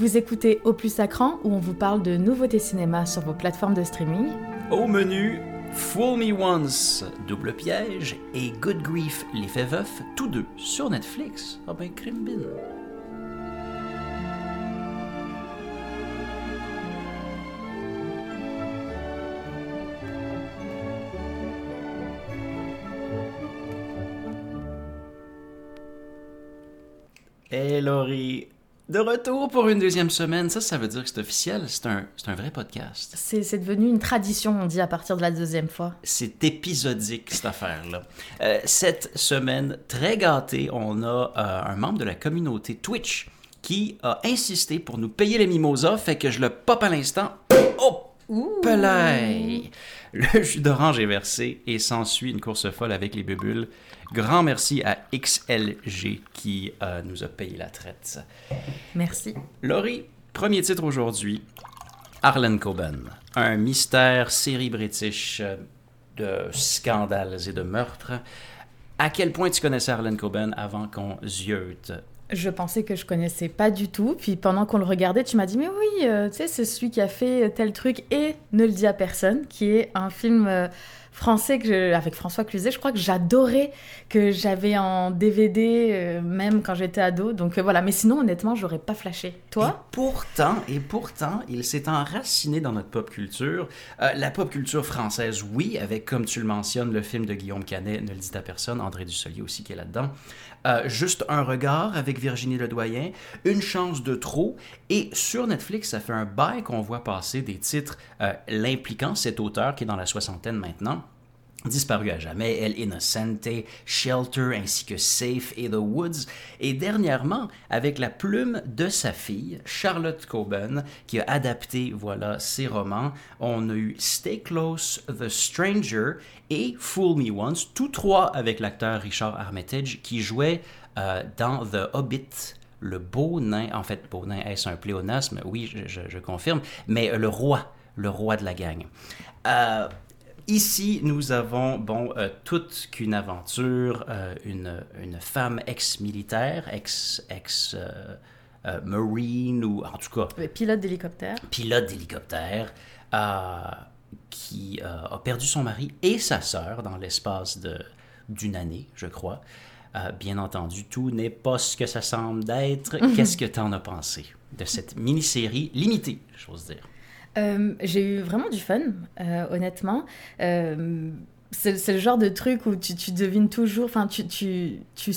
Vous écoutez Au plus sacrant où on vous parle de nouveautés cinéma sur vos plateformes de streaming. Au menu, Fool Me Once, Double Piège et Good Grief, L'effet veuf, tous deux sur Netflix. Ah ben, crime bin. Hey Laurie, de retour pour une deuxième semaine. Ça, ça veut dire que c'est officiel. C'est un, un vrai podcast. C'est devenu une tradition, on dit, à partir de la deuxième fois. C'est épisodique, cette affaire-là. Euh, cette semaine, très gâté, on a euh, un membre de la communauté Twitch qui a insisté pour nous payer les mimosas, fait que je le pop à l'instant. Pelay! Le jus d'orange est versé et s'ensuit une course folle avec les bubules. Grand merci à XLG qui euh, nous a payé la traite. Merci. Laurie, premier titre aujourd'hui, Arlen Coben. Un mystère série british euh, de scandales et de meurtres. À quel point tu connaissais Arlen Coben avant qu'on zieute? Je pensais que je connaissais pas du tout, puis pendant qu'on le regardait, tu m'as dit mais oui, euh, tu sais, c'est celui qui a fait tel truc et ne le dit à personne, qui est un film euh, français avec François Cluzet, je crois que j'adorais, que j'avais en DVD euh, même quand j'étais ado. Donc voilà, mais sinon honnêtement, j'aurais pas flashé. Toi? Pourtant, et pourtant, il s'est enraciné dans notre pop culture. La pop culture française, oui, avec, comme tu le mentionnes, le film de Guillaume Canet, Ne le dit à personne, André Dussolier aussi qui est là-dedans. Euh, juste un regard avec Virginie Ledoyen, Une chance de trop, et sur Netflix, ça fait un bail qu'on voit passer des titres euh, l'impliquant, cet auteur qui est dans la soixantaine maintenant. Disparu à jamais, El Innocente, Shelter ainsi que Safe et The Woods. Et dernièrement, avec la plume de sa fille, Charlotte Coben, qui a adapté, voilà, ses romans, on a eu Stay Close, The Stranger et Fool Me Once, tous trois avec l'acteur Richard Armitage, qui jouait euh, dans The Hobbit, le beau nain, en fait, beau nain, est-ce un pléonasme? Oui, je, je- confirme, mais le roi, le roi de la gang. Euh, Ici, nous avons, bon, euh, toute qu'une aventure, euh, une, une femme ex-militaire, ex, ex, euh, marine ou en tout cas Pilote d'hélicoptère. pilote d'hélicoptère, qui a perdu son mari et sa sœur dans l'espace d'une année, je crois. Bien entendu, tout n'est pas ce que ça semble d'être. Qu'est-ce que tu en as pensé de cette mini-série limitée, j'ose dire? Euh, j'ai eu vraiment du fun, euh, honnêtement. Euh, c'est le genre de truc où tu, tu devines toujours, enfin, tu, tu, tu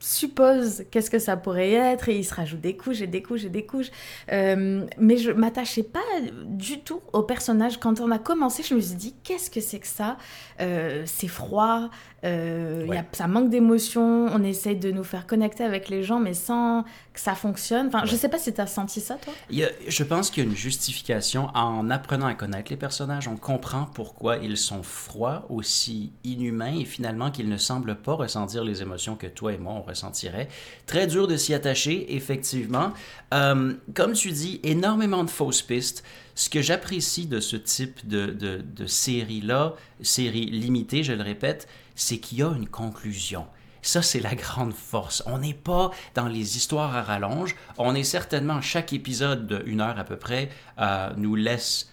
s- supposes qu'est-ce que ça pourrait être et il se rajoute des couches et des couches et des couches. Euh, mais je m'attachais pas du tout au personnage. Quand on a commencé, je me suis dit, qu'est-ce que c'est que ça? Euh, C'est froid, euh, y a- Ouais. ça manque d'émotion, on essaye de nous faire connecter avec les gens, mais sans que ça fonctionne. Enfin, je sais pas si tu as senti ça, toi Il y a- je pense qu'il y a une justification en apprenant à connaître les personnages. On comprend pourquoi ils sont froids, aussi inhumains et finalement qu'ils ne semblent pas ressentir les émotions que toi et moi on ressentirait. Très dur de s'y attacher, effectivement. Euh, comme tu dis, énormément de fausses pistes. Ce que j'apprécie de ce type de, de, de série-là, série limitée, je le répète, c'est qu'il y a une conclusion. Ça, c'est la grande force. On n'est pas dans les histoires à rallonge. On est certainement, chaque épisode d'une heure à peu près, euh, nous laisse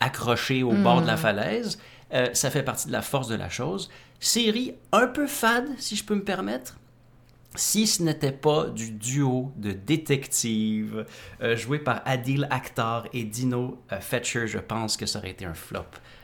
accrochés au bord de la falaise. Euh, ça fait partie de la force de la chose. Série un peu fade, si je peux me permettre. Si ce n'était pas du duo de détectives euh, joué par Adil Akhtar et Dino euh, Fetcher, je pense que ça aurait été un flop.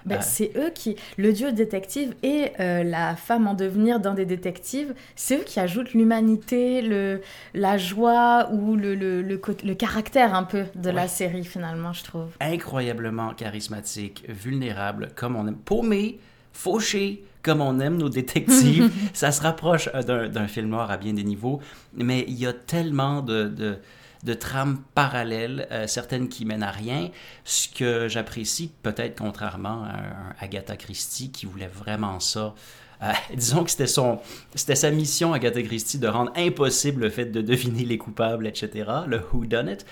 Ben, Euh, C'est eux qui, le duo détective et euh, la femme en devenir dans des détectives, c'est eux qui ajoutent l'humanité, le, la joie ou le, le, le, caractère un peu de la série finalement, je trouve. incroyablement charismatique, vulnérable, comme on aime, paumé, fauché, comme on aime nos détectives. ça se rapproche euh, d'un film noir à bien des niveaux, mais il y a tellement de, de, de trames parallèles, euh, certaines qui mènent à rien, ce que j'apprécie peut-être contrairement à un Agatha Christie qui voulait vraiment ça. Euh, disons que c'était son, c'était sa mission, Agatha Christie, de rendre impossible le fait de deviner les coupables, etc. Le who done it.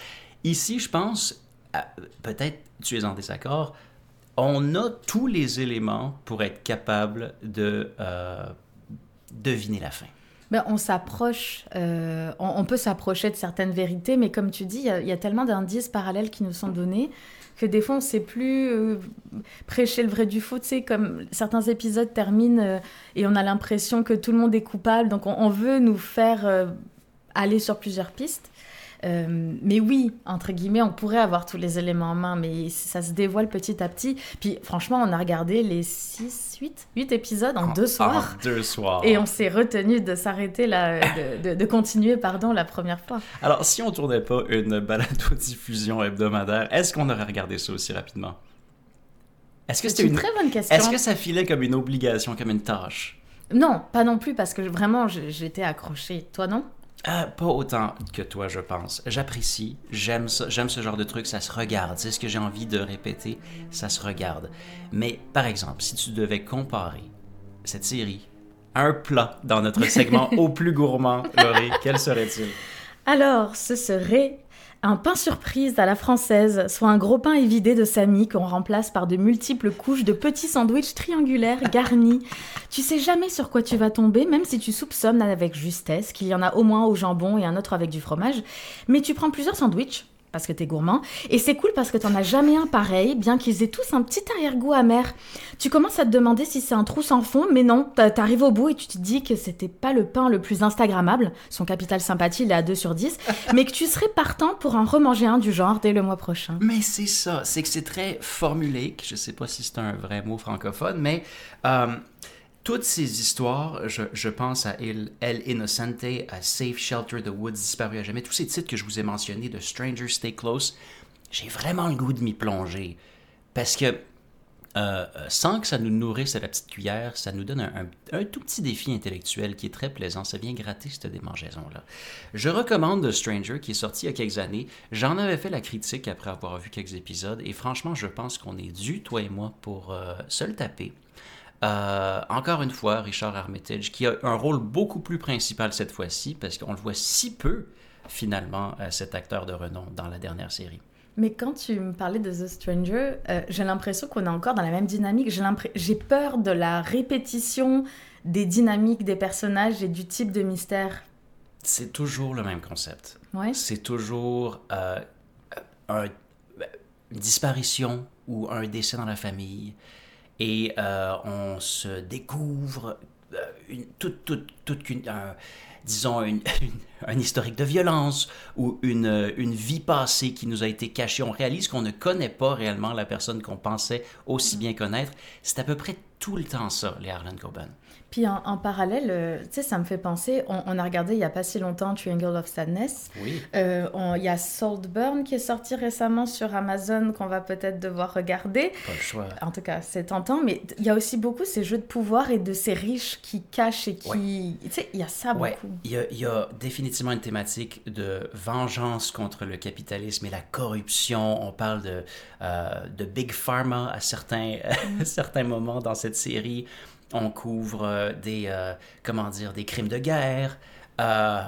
Ici, je pense, peut-être tu es en désaccord, on a tous les éléments pour être capable de euh, deviner la fin. Ben, on s'approche, euh, on, peut s'approcher de certaines vérités, mais comme tu dis, il y, a tellement d'indices parallèles qui nous sont donnés que des fois on ne sait plus euh, prêcher le vrai du faux. Tu sais, comme certains épisodes terminent et on a l'impression que tout le monde est coupable, donc on veut nous faire aller sur plusieurs pistes. Euh, mais oui, entre guillemets, on pourrait avoir tous les éléments en main, mais ça se dévoile petit à petit. Puis franchement, on a regardé les 6, 8, 8 épisodes en, deux soirs. En deux soirs. Et on s'est retenu de s'arrêter là, de, de, continuer, pardon, la première fois. Alors, si on tournait pas une balado-diffusion hebdomadaire, est-ce qu'on aurait regardé ça aussi rapidement? Est-ce que c'était une... une très bonne question. Est-ce que ça filait comme une obligation, comme une tâche? Non, pas non plus, parce que vraiment, j'étais accrochée. Toi, non? Euh, pas autant que toi, je pense. J'apprécie, j'aime j'aime ce genre de truc, ça se regarde. C'est ce que j'ai envie de répéter, ça se regarde. Mais par exemple, si tu devais comparer cette série à un plat dans notre segment au plus gourmand, Laurie, quel serait-il? Alors, ce serait un pain surprise à la française, soit un gros pain évidé de Samy qu'on remplace par de multiples couches de petits sandwichs triangulaires garnis. tu sais jamais sur quoi tu vas tomber, même si tu soupçonnes avec justesse qu'il y en a au moins au jambon et un autre avec du fromage. Mais tu prends plusieurs sandwichs, parce que t'es gourmand. Et c'est cool parce que t'en as jamais un pareil, bien qu'ils aient tous un petit arrière-goût amer. Tu commences à te demander si c'est un trou sans fond, mais non, t'arrives au bout et tu te dis que c'était pas le pain le plus instagrammable, son capital sympathie il est à 2 sur 10, mais que tu serais partant pour en remanger un du genre dès le mois prochain. Mais c'est ça, c'est que c'est très formulique, je sais pas si c'est un vrai mot francophone, mais... Euh, toutes ces histoires, je, pense à El, Innocente, à Safe Shelter, The Woods disparu à jamais, tous ces titres que je vous ai mentionnés de Stranger Stay Close, j'ai vraiment le goût de m'y plonger. Parce que euh, euh, sans que ça nous nourrisse à la petite cuillère, ça nous donne un, tout petit défi intellectuel qui est très plaisant. Ça vient gratter cette démangeaison-là. Je recommande The Stranger, qui est sorti il y a quelques années. J'en avais fait la critique après avoir vu quelques épisodes, et franchement, je pense qu'on est dû, toi et moi, pour euh, se le taper. Euh, encore une fois, Richard Armitage, qui a un rôle beaucoup plus principal cette fois-ci, parce qu'on le voit si peu, finalement, euh, cet acteur de renom dans la dernière série. Mais quand tu me parlais de The Stranger, euh, j'ai l'impression qu'on est encore dans la même dynamique. J'ai peur de la répétition des dynamiques des personnages et du type de mystère. C'est toujours le même concept. Ouais. C'est toujours une disparition ou un décès dans la famille et euh, on se découvre euh, une, toute, toute, toute une, disons, une, un historique de violence ou une, une vie passée qui nous a été cachée. On réalise qu'on ne connaît pas réellement la personne qu'on pensait aussi bien connaître. C'est à peu près tout le temps ça, les Harlan Coben. Puis en, parallèle, euh, tu sais, ça me fait penser, on, a regardé il n'y a pas si longtemps Triangle of Sadness. Oui. Euh, il y a Saltburn qui est sorti récemment sur Amazon qu'on va peut-être devoir regarder. Pas le choix. En tout cas, c'est tentant, mais il y a aussi beaucoup ces jeux de pouvoir et de ces riches qui cachent et qui... Tu sais, il y a ça ouais. beaucoup. Il y, y a, définitivement une thématique de vengeance contre le capitalisme et la corruption. On parle de, euh, de Big Pharma à certains, mm. certains moments dans cette série. On couvre euh, des, euh, comment dire, des crimes de guerre. Euh,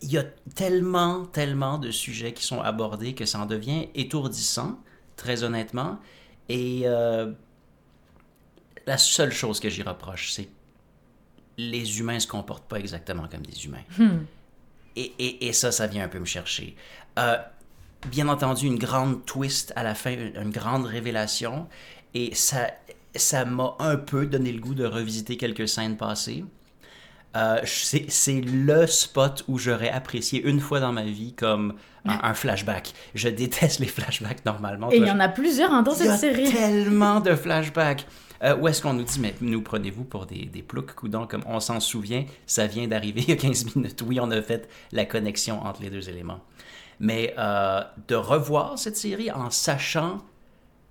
il y a tellement, tellement de sujets qui sont abordés que ça en devient étourdissant, très honnêtement. Et la seule chose que j'y reproche, c'est les humains se comportent pas exactement comme des humains. Hmm. Et, et, et, ça, ça vient un peu me chercher. bien entendu, une grande twist à la fin, une grande révélation. Et ça, ça m'a un peu donné le goût de revisiter quelques scènes passées. Euh, c'est le spot où j'aurais apprécié une fois dans ma vie comme un, flashback. Je déteste les flashbacks normalement. Et il y en a plusieurs hein, dans cette série. Il y a tellement de flashbacks. Euh, est-ce qu'on nous dit, mais nous prenez-vous pour des, des ploucs coudons, comme on s'en souvient, ça vient d'arriver il y a 15 minutes. Oui, on a fait la connexion entre les deux éléments. Mais euh, de revoir cette série en sachant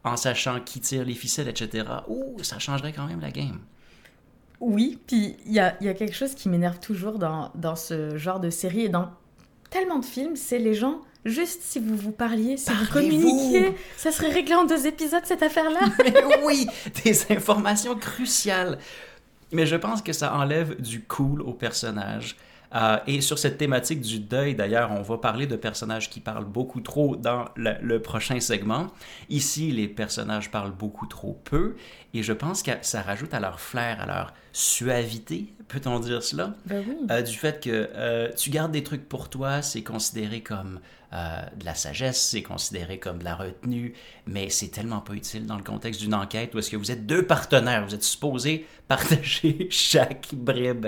en sachant qui tire les ficelles, etc., ouh, ça changerait quand même la game. Oui, puis il y a, y a, quelque chose qui m'énerve toujours dans, dans, ce genre de série et dans tellement de films, c'est les gens, juste si vous vous parliez, si vous communiquiez, ça serait réglé en deux épisodes cette affaire-là. oui, des informations cruciales. Mais je pense que ça enlève du cool au personnage. Euh, et sur cette thématique du deuil, d'ailleurs, on va parler de personnages qui parlent beaucoup trop dans le, prochain segment. Ici, les personnages parlent beaucoup trop peu, et je pense que ça rajoute à leur flair, à leur suavité, peut-on dire cela? Ben oui. Euh, du fait que euh, tu gardes des trucs pour toi, c'est considéré comme euh, de la sagesse, c'est considéré comme de la retenue, mais c'est tellement pas utile dans le contexte d'une enquête où est-ce que vous êtes deux partenaires, vous êtes supposés partager chaque bribe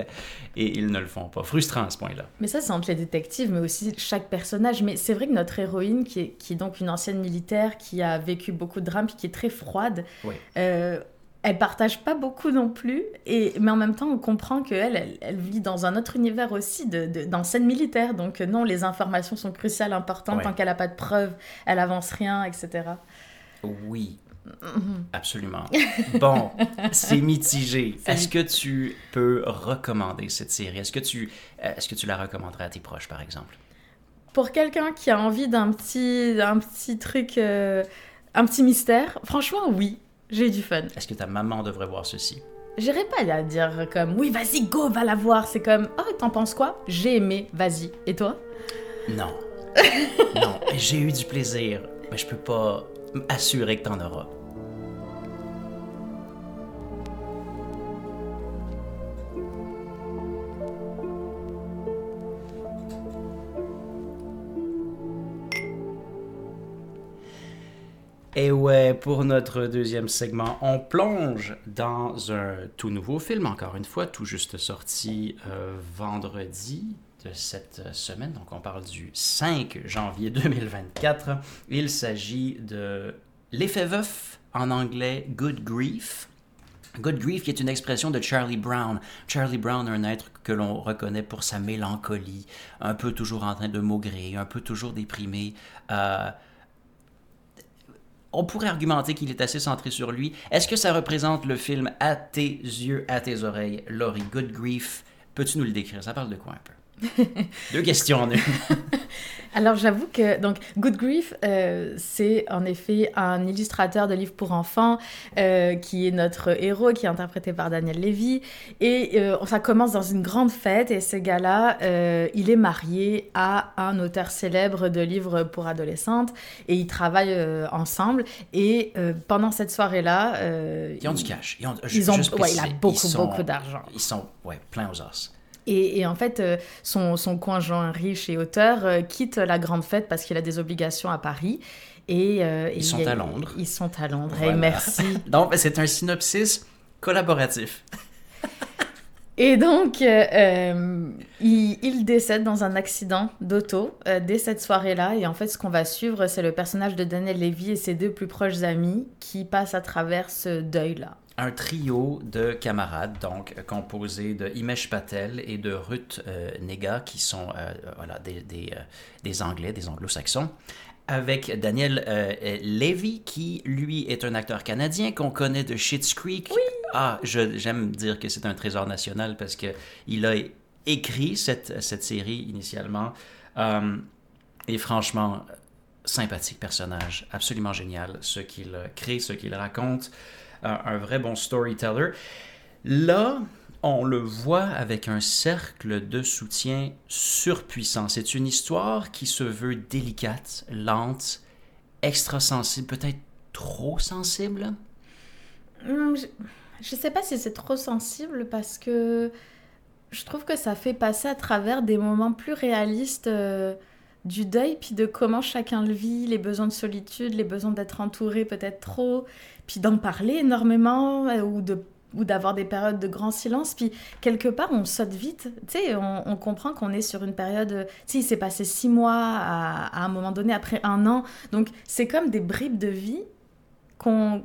et ils ne le font pas. Frustrant à ce point-là. Mais ça, c'est entre les détectives, mais aussi chaque personnage. Mais c'est vrai que notre héroïne, qui est, qui est donc une ancienne militaire, qui a vécu beaucoup de drames, puis qui est très froide, Oui. euh, elle partage pas beaucoup non plus. Et, mais en même temps, on comprend qu'elle, elle, elle vit dans un autre univers aussi, de, de- d'ancienne militaire. Donc euh, non, les informations sont cruciales, importantes. Ouais. Tant qu'elle n'a pas de preuves, elle avance rien, etc. Oui, Mhm. absolument. Bon, c'est mitigé. Est-ce que tu peux recommander cette série? Est-ce que tu, euh, est-ce que tu la recommanderais à tes proches, par exemple? Pour quelqu'un qui a envie d'un petit, d'un petit truc, euh, un petit mystère, franchement, oui, j'ai eu du fun. Est-ce que ta maman devrait voir ceci? J'irai pas la dire comme oui, vas-y, go, va la voir. C'est comme oh, t'en penses quoi? J'ai aimé, vas-y. Et toi? Non. non, j'ai eu du plaisir, mais je peux pas assurer que t'en auras. Et ouais, pour notre deuxième segment, on plonge dans un tout nouveau film, encore une fois, tout juste sorti euh, vendredi de cette semaine. Donc on parle du 5 janvier 2024. Il s'agit de L'effet veuf, en anglais Good Grief. Good grief, qui est une expression de Charlie Brown. Charlie Brown, un être que l'on reconnaît pour sa mélancolie, un peu toujours en train de maugrer, un peu toujours déprimé. Euh, on pourrait argumenter qu'il est assez centré sur lui. Est-ce que ça représente le film à tes yeux, à tes oreilles, Laurie Good Grief Peux-tu nous le décrire? Ça parle de quoi un peu? Deux questions en une. Alors j'avoue que donc Good Grief, euh, c'est en effet un illustrateur de livres pour enfants euh, qui est notre héros, qui est interprété par Daniel Levy. Et euh, ça commence dans une grande fête et ce gars-là, il est marié à un auteur célèbre de livres pour adolescentes et ils travaillent ensemble. Et pendant cette soirée-là, Ils ont du cash. Ils ont, ils ont- ouais, il a beaucoup, sont- beaucoup d'argent. Ils sont ouais, pleins aux os. Et, et en fait, euh, son, son conjoint riche et auteur euh, quitte la grande fête parce qu'il a des obligations à Paris. Et, euh, Ils et sont a- à Londres. Ils sont à Londres. Voilà. Et merci. Donc, c'est un synopsis collaboratif. Et donc, euh, il, il décède dans un accident d'auto euh, dès cette soirée-là. Et en fait, ce qu'on va suivre, c'est le personnage de Daniel Levy et ses deux plus proches amis qui passent à travers ce deuil-là. Un trio de camarades, donc euh, composé de Himesh Patel et de Ruth euh, Nega, qui sont euh, voilà, des, des, euh, des Anglais, des Anglo-Saxons, avec Daniel euh, euh, Levy, qui lui est un acteur canadien qu'on connaît de Schitt's Creek. Ah, je- j'aime dire que c'est un trésor national parce que il a écrit cette, cette série initialement. Euh, et franchement, sympathique personnage, absolument génial, ce qu'il crée, ce qu'il raconte, un vrai bon storyteller. Là, on le voit avec un cercle de soutien surpuissant. C'est une histoire qui se veut délicate, lente, extra sensible, peut-être trop sensible? Hum, je, je sais pas si c'est trop sensible parce que je trouve que ça fait passer à travers des moments plus réalistes euh, du deuil, puis de comment chacun le vit, les besoins de solitude, les besoins d'être entouré peut-être trop, puis d'en parler énormément euh, ou de ou d'avoir des périodes de grand silence, puis quelque part on saute vite, tu sais, on, comprend qu'on est sur une période, euh, tu sais, il s'est passé six mois à, un moment donné, après un an, donc c'est comme des bribes de vie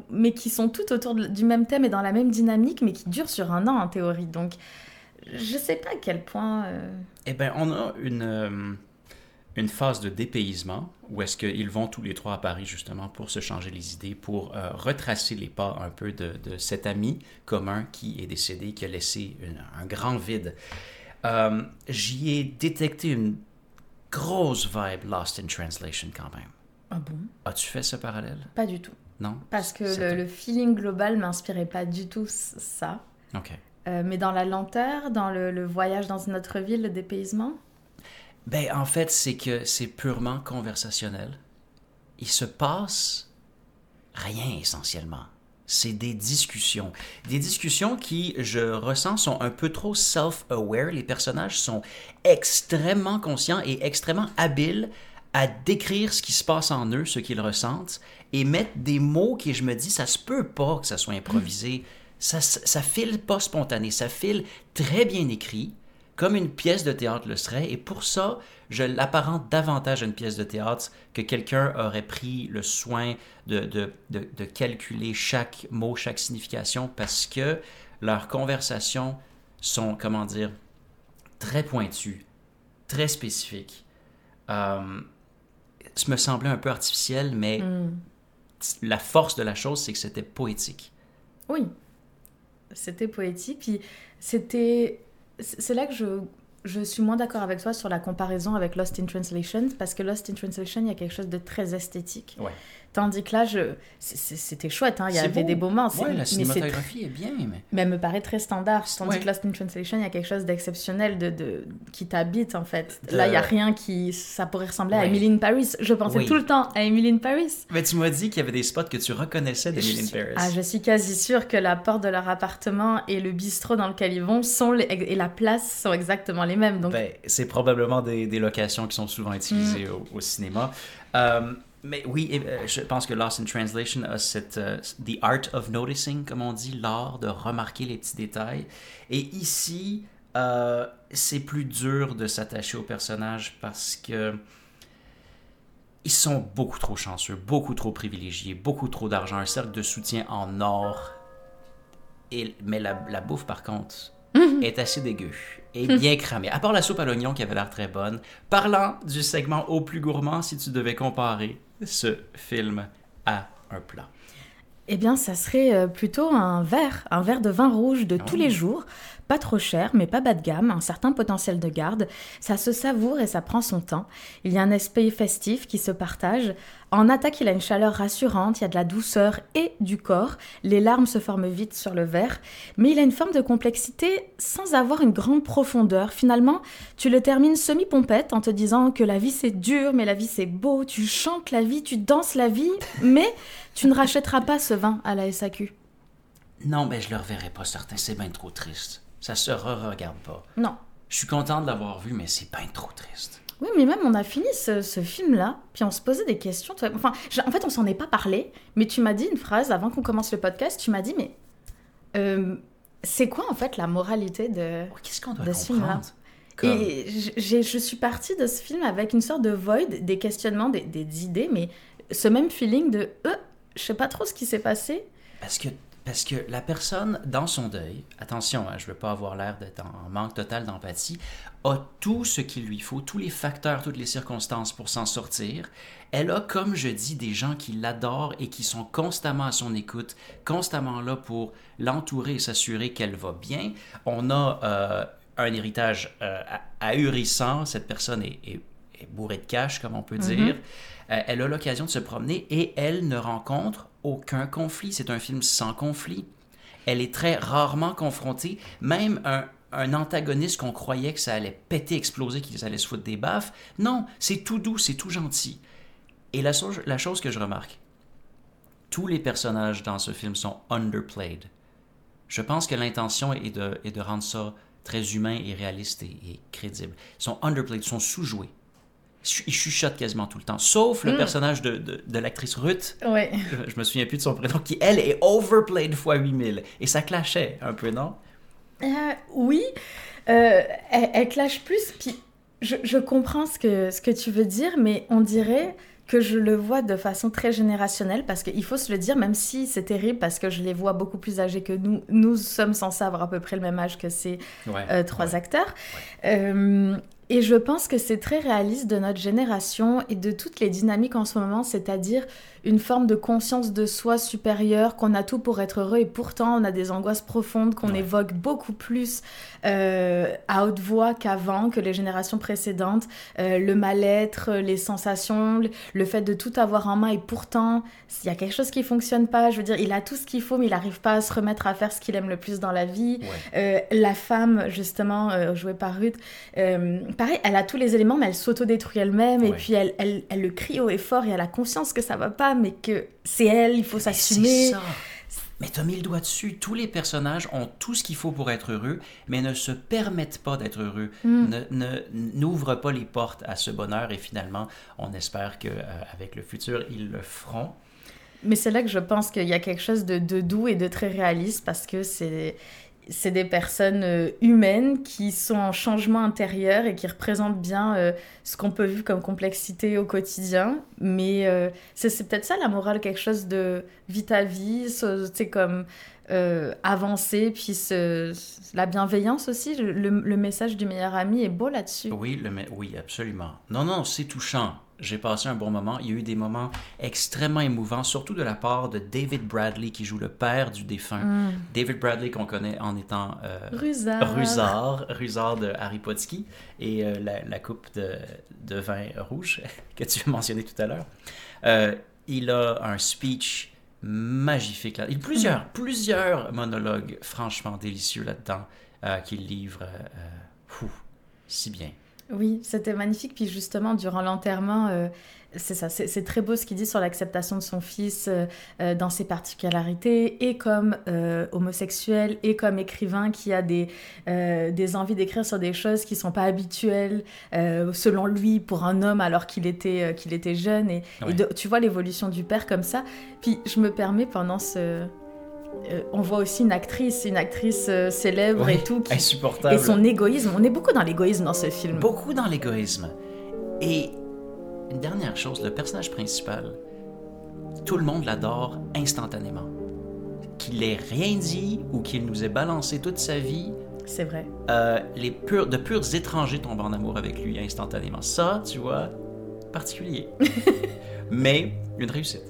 mais qui sont toutes autour du même thème et dans la même dynamique, mais qui durent sur un an en théorie. Donc, je sais pas à quel point. euh, Eh bien, on a une, une phase de dépaysement où est-ce qu'ils vont tous les trois à Paris justement pour se changer les idées, pour euh, retracer les pas un peu de, de cet ami commun qui est décédé, qui a laissé une- un grand vide. Euh, J'y ai détecté une grosse vibe Lost in Translation quand même. Ah bon? As-tu fait ce parallèle? Pas du tout. Non? Parce que le, le feeling global m'inspirait pas du tout ça. Ok. Euh, mais dans la lenteur, dans le, le voyage dans une autre ville, le dépaysement? Ben, en fait, c'est que c'est purement conversationnel. Il se passe rien essentiellement. c'est des discussions. Des discussions qui, je ressens, sont un peu trop self-aware. Les personnages sont extrêmement conscients et extrêmement habiles à décrire ce qui se passe en eux, ce qu'ils ressentent, et mettre des mots qui, je me dis, ça se peut pas que ça soit improvisé. Ça, ça file pas spontané, ça file très bien écrit, comme une pièce de théâtre le serait, et pour ça, je l'apparente davantage à une pièce de théâtre que quelqu'un aurait pris le soin de, de, de, de, calculer chaque mot, chaque signification, parce que leurs conversations sont, comment dire, très pointues, très spécifiques. Euh, ça me semblait un peu artificiel, mais mm. la force de la chose, c'est que c'était poétique. Oui, c'était poétique, puis c'était... C'est là que je je suis moins d'accord avec toi sur la comparaison avec Lost in Translation, parce que Lost in Translation, il y a quelque chose de très esthétique. Tandis que là, je... c'était chouette, hein. il y avait des beaux moments. Ouais, la cinématographie est... bien. Mais... mais... elle me paraît très standard. Tandis que Lost in Translation, il y a quelque chose d'exceptionnel de, de... qui t'habite, en fait. Là, il n'y a rien qui... Ça pourrait ressembler à Emily in Paris. Je pensais tout le temps à Emily in Paris. Mais tu m'as dit qu'il y avait des spots que tu reconnaissais d'Emily in Paris. Ah, je suis quasi sûre que la porte de leur appartement et le bistrot dans lequel ils vont sont les... et la place sont exactement les mêmes. Donc... Ben, c'est probablement des, des, locations qui sont souvent utilisées mm. au, au, cinéma. Euh, mais oui, euh, je pense que Lost in Translation a cette euh, the art of noticing, comme on dit, l'art de remarquer les petits détails. Et ici, euh, c'est plus dur de s'attacher aux personnages parce que ils sont beaucoup trop chanceux, beaucoup trop privilégiés, beaucoup trop d'argent, un cercle de soutien en or. Et, mais la, la bouffe, par contre, mhm. est assez dégueu et bien cramée. À part la soupe à l'oignon qui avait l'air très bonne. Parlant du segment au plus gourmand, si tu devais comparer ce film à un plat Eh bien, ça serait euh, plutôt un verre, un verre de vin rouge de tous les jours, pas trop cher, mais pas bas de gamme, un certain potentiel de garde. Ça se savoure et ça prend son temps. Il y a un aspect festif qui se partage. En attaque, il a une chaleur rassurante, il y a de la douceur et du corps. Les larmes se forment vite sur le verre, mais il a une forme de complexité sans avoir une grande profondeur. Finalement, tu le termines semi-pompette en te disant que la vie c'est dur, mais la vie c'est beau. Tu chantes la vie, tu danses la vie, mais tu ne rachèteras pas ce vin à la SAQ. Non, mais je le reverrai pas certain, c'est bien trop triste. Ça se re-regarde pas. Non. Je suis content de l'avoir vu, mais c'est pas trop triste. Oui, mais même on a fini ce, film-là, puis on se posait des questions. Enfin, en fait, on s'en est pas parlé, mais tu m'as dit une phrase avant qu'on commence le podcast. Tu m'as dit, mais euh, c'est quoi en fait la moralité de, oh, Qu'est-ce qu'on doit ce film-là Et je suis partie de ce film avec une sorte de void, des questionnements, des, des idées, mais ce même feeling de, euh, je sais pas trop ce qui s'est passé. Parce que parce que la personne, dans son deuil, attention, hein, je ne veux pas avoir l'air d'être en manque total d'empathie, a tout ce qu'il lui faut, tous les facteurs, toutes les circonstances pour s'en sortir. Elle a, comme je dis, des gens qui l'adorent et qui sont constamment à son écoute, constamment là pour l'entourer et s'assurer qu'elle va bien. On a euh, un héritage euh, ahurissant. Cette personne est, est, bourrée de cash, comme on peut mm-hmm. dire. Euh, elle a l'occasion de se promener et elle ne rencontre aucun conflit. C'est un film sans conflit. Elle est très rarement confrontée. Même un, antagoniste qu'on croyait que ça allait péter, exploser, qu'ils allaient se foutre des baffes. Non, c'est tout doux, c'est tout gentil. Et la, la chose que je remarque, tous les personnages dans ce film sont underplayed. Je pense que l'intention est de, est de, rendre ça très humain et réaliste et, et crédible. Ils sont underplayed, ils sont sous-joués il chuchote quasiment tout le temps. Sauf le mm. personnage de, de, l'actrice Ruth. Ouais. Je, me souviens plus de son prénom, qui, elle, est overplayed fois 8000. Et ça clashait un peu, non? Euh, oui. Euh, elle, elle, clash plus. Puis je, je, comprends ce que, ce que tu veux dire, mais on dirait que je le vois de façon très générationnelle parce qu'il faut se le dire, même si c'est terrible parce que je les vois beaucoup plus âgés que nous, nous sommes censés avoir à peu près le même âge que ces euh, trois acteurs. Euh, et je pense que c'est très réaliste de notre génération et de toutes les dynamiques en ce moment, c'est-à-dire une forme de conscience de soi supérieure, qu'on a tout pour être heureux et pourtant on a des angoisses profondes qu'on évoque beaucoup plus euh, à haute voix qu'avant, que les générations précédentes. Euh, le mal-être, les sensations, le fait de tout avoir en main et pourtant il y a quelque chose qui fonctionne pas. Je veux dire, il a tout ce qu'il faut mais il n'arrive pas à se remettre à faire ce qu'il aime le plus dans la vie. Euh, la femme, justement, jouée par Ruth, pareil, elle a tous les éléments mais elle s'autodétruit elle-même et puis elle, elle, elle le crie haut et fort et elle a conscience que ça va pas mais que c'est elle, il faut s'assumer. Mais t'as mis le doigt dessus. Tous les personnages ont tout ce qu'il faut pour être heureux, mais ne se permettent pas d'être heureux, Mm. ne ne- n'ouvrent pas les portes à ce bonheur. Et finalement, on espère que euh, avec le futur, ils le feront. Mais c'est là que je pense qu'il y a quelque chose de, de doux et de très réaliste parce que c'est c'est des personnes euh, humaines qui sont en changement intérieur et qui représentent bien euh, ce qu'on peut vivre comme complexité au quotidien. Mais euh, c'est c'est peut-être ça la morale, quelque chose de vie ta vie, ce- tu sais, comme avancer, puis la bienveillance aussi. Le, message du meilleur ami est beau là-dessus. Oui, oui, absolument. Non, non, c'est touchant. J'ai passé un bon moment. Il y a eu des moments extrêmement émouvants, surtout de la part de David Bradley, qui joue le père du défunt. Mm. David Bradley, qu'on connaît en étant euh, Rusard. Rusard, Rusard de Harry Potter et euh, la, la coupe de, de vin rouge que tu as mentionné tout à l'heure. Euh, il a un speech magnifique là. Il y a plusieurs, plusieurs monologues franchement délicieux là-dedans euh, qu'il livre fou, si bien. Oui, c'était magnifique. Puis justement, durant l'enterrement, euh, c'est ça, c'est très beau ce qu'il dit sur l'acceptation de son fils euh, euh, dans ses particularités, et comme euh, homosexuel, et comme écrivain qui a des, des envies d'écrire sur des choses qui sont pas habituelles, selon lui, pour un homme alors qu'il était, qu'il était jeune. Et, et Ouais. de- tu vois l'évolution du père comme ça. Puis je me permets pendant ce... euh, on voit aussi une actrice, une actrice euh, célèbre Oui, et tout, qui, Insupportable. et son égoïsme. On est beaucoup dans l'égoïsme dans ce film. Beaucoup dans l'égoïsme. Et une dernière chose, le personnage principal, tout le monde l'adore instantanément. Qu'il ait rien dit ou qu'il nous ait balancé toute sa vie, C'est vrai. euh, les purs, de purs étrangers tombent en amour avec lui instantanément. Ça, tu vois, particulier. Mais une réussite.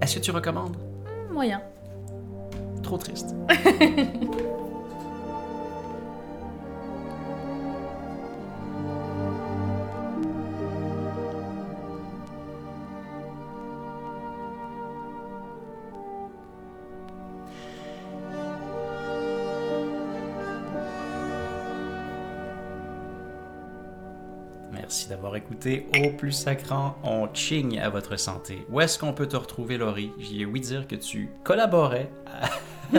Est-ce que tu recommandes? Moyen. Trop triste. Merci d'avoir écouté Au plus sacrant, on chigne à votre santé. Où est-ce qu'on peut te retrouver, Laurie? J'y ai ouï dire que tu collaborais à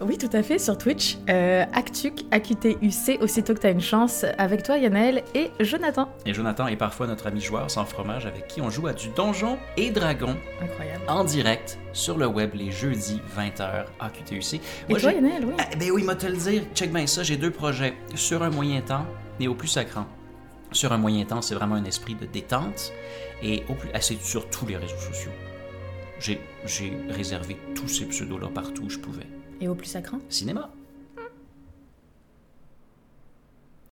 Oui, tout à fait, sur Twitch. Euh, Actuc, AQTUC, aussitôt que tu as une chance, avec toi, Yanaël et Jonathan. Et Jonathan est parfois notre ami joueur sans fromage avec qui on joue à du donjon et dragon Incroyable. en direct sur le web les jeudis 20h à QTUC. Et Moi, toi, Yanaël, oui. Ah, ben oui, moi te le dire, check bien ça, j'ai deux projets sur un moyen temps et au plus sacrant. Sur un moyen temps, c'est vraiment un esprit de détente et au plus, ah, c'est sur tous les réseaux sociaux. J'ai réservé tous ces pseudos-là partout où je pouvais. Et au plus sacrant Cinéma.